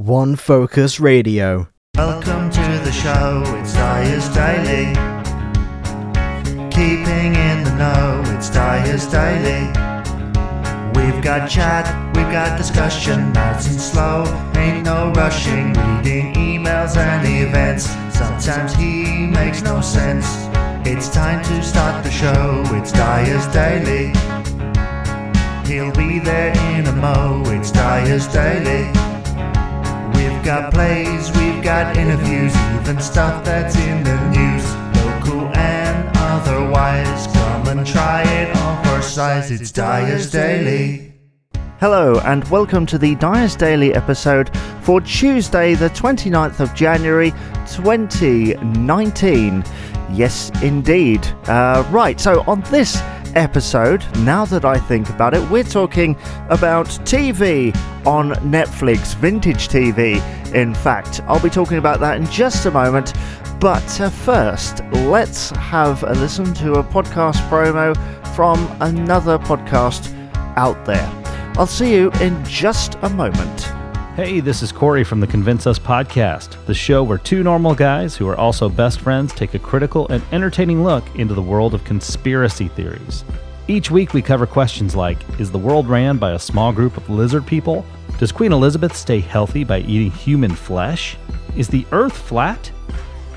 One Focus Radio. Welcome to the show, it's Dyer's Daily. Keeping in the know, it's Dyer's Daily. We've got chat, we've got discussion, nice and slow, ain't no rushing, reading emails and events. Sometimes he makes no sense. It's time to start the show, it's Dyer's Daily. He'll be there in a mo, it's Dyer's Daily. Got plays, we've got interviews, even stuff that's in the news. Local and otherwise, come and try it on for size. It's Dyer's Daily. Hello, and welcome to the Dyer's Daily episode for Tuesday, the 29th of January 2019. Yes, indeed. Uh, right, so on this episode, now that I think about it, we're talking about TV on Netflix, vintage TV, in fact. I'll be talking about that in just a moment. But uh, first, let's have a listen to a podcast promo from another podcast out there. I'll see you in just a moment. Hey, this is Corey from the Convince Us podcast, the show where two normal guys who are also best friends take a critical and entertaining look into the world of conspiracy theories. Each week we cover questions like Is the world ran by a small group of lizard people? Does Queen Elizabeth stay healthy by eating human flesh? Is the earth flat?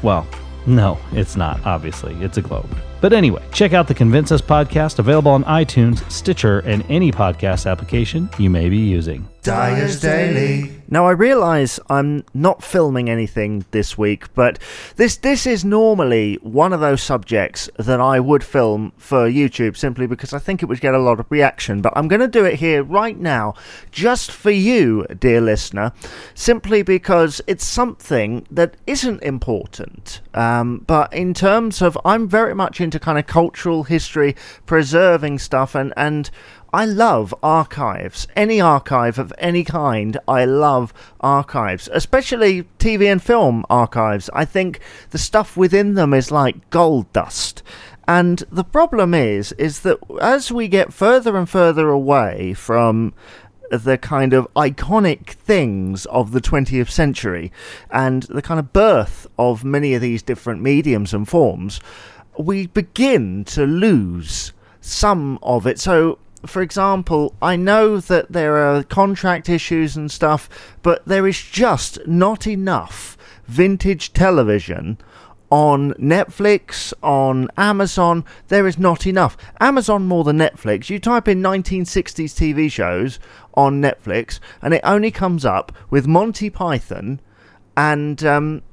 Well, no, it's not, obviously. It's a globe. But anyway, check out the Convince Us podcast available on iTunes, Stitcher, and any podcast application you may be using. Dyer's Daily. Now I realise I'm not filming anything this week, but this this is normally one of those subjects that I would film for YouTube simply because I think it would get a lot of reaction. But I'm going to do it here right now, just for you, dear listener, simply because it's something that isn't important. Um, but in terms of, I'm very much into kind of cultural history, preserving stuff, and and I love archives. Any archive of any kind, I love archives, especially TV and film archives. I think the stuff within them is like gold dust. And the problem is, is that as we get further and further away from the kind of iconic things of the 20th century and the kind of birth of many of these different mediums and forms, we begin to lose some of it. So for example, I know that there are contract issues and stuff, but there is just not enough vintage television on Netflix, on Amazon. There is not enough. Amazon more than Netflix. You type in 1960s TV shows on Netflix, and it only comes up with Monty Python and um,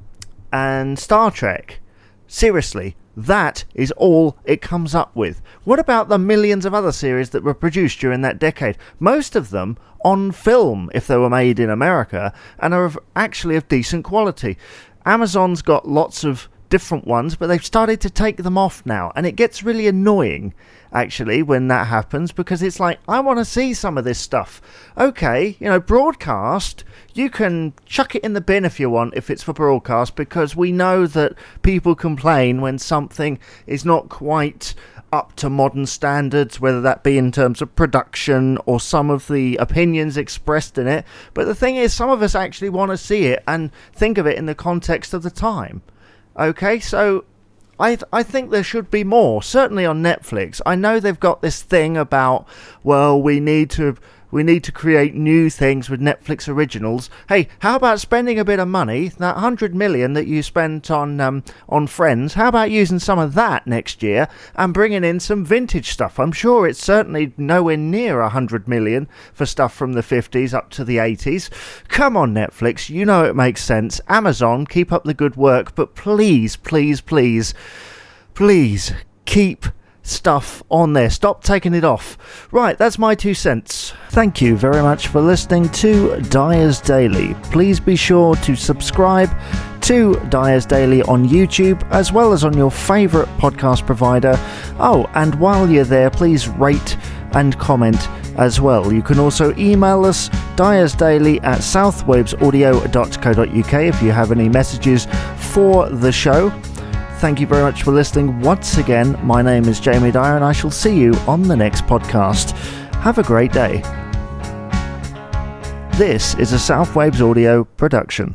and Star Trek. Seriously, that is all it comes up with. What about the millions of other series that were produced during that decade? Most of them on film, if they were made in America, and are of, actually of decent quality. Amazon's got lots of different ones, but they've started to take them off now, and it gets really annoying actually when that happens because it's like I want to see some of this stuff. Okay, you know, broadcast, you can chuck it in the bin if you want if it's for broadcast because we know that people complain when something is not quite up to modern standards, whether that be in terms of production or some of the opinions expressed in it. But the thing is, some of us actually want to see it and think of it in the context of the time. Okay, so I I think there should be more. Certainly on Netflix. I know they've got this thing about well, we need to we need to create new things with Netflix originals. Hey, how about spending a bit of money, that hundred million that you spent on um, on Friends? How about using some of that next year and bringing in some vintage stuff? I'm sure it's certainly nowhere near a hundred million for stuff from the 50s up to the 80s. Come on, Netflix, you know it makes sense. Amazon, keep up the good work, but please, please, please, please keep stuff on there. Stop taking it off. Right, that's my two cents. Thank you very much for listening to Dyer's Daily. Please be sure to subscribe to Dyer's Daily on YouTube as well as on your favourite podcast provider. Oh, and while you're there, please rate and comment as well. You can also email us dyersdaily at southwavesaudio.co.uk if you have any messages for the show. Thank you very much for listening once again. My name is Jamie Dyer, and I shall see you on the next podcast. Have a great day. This is a South Waves Audio production.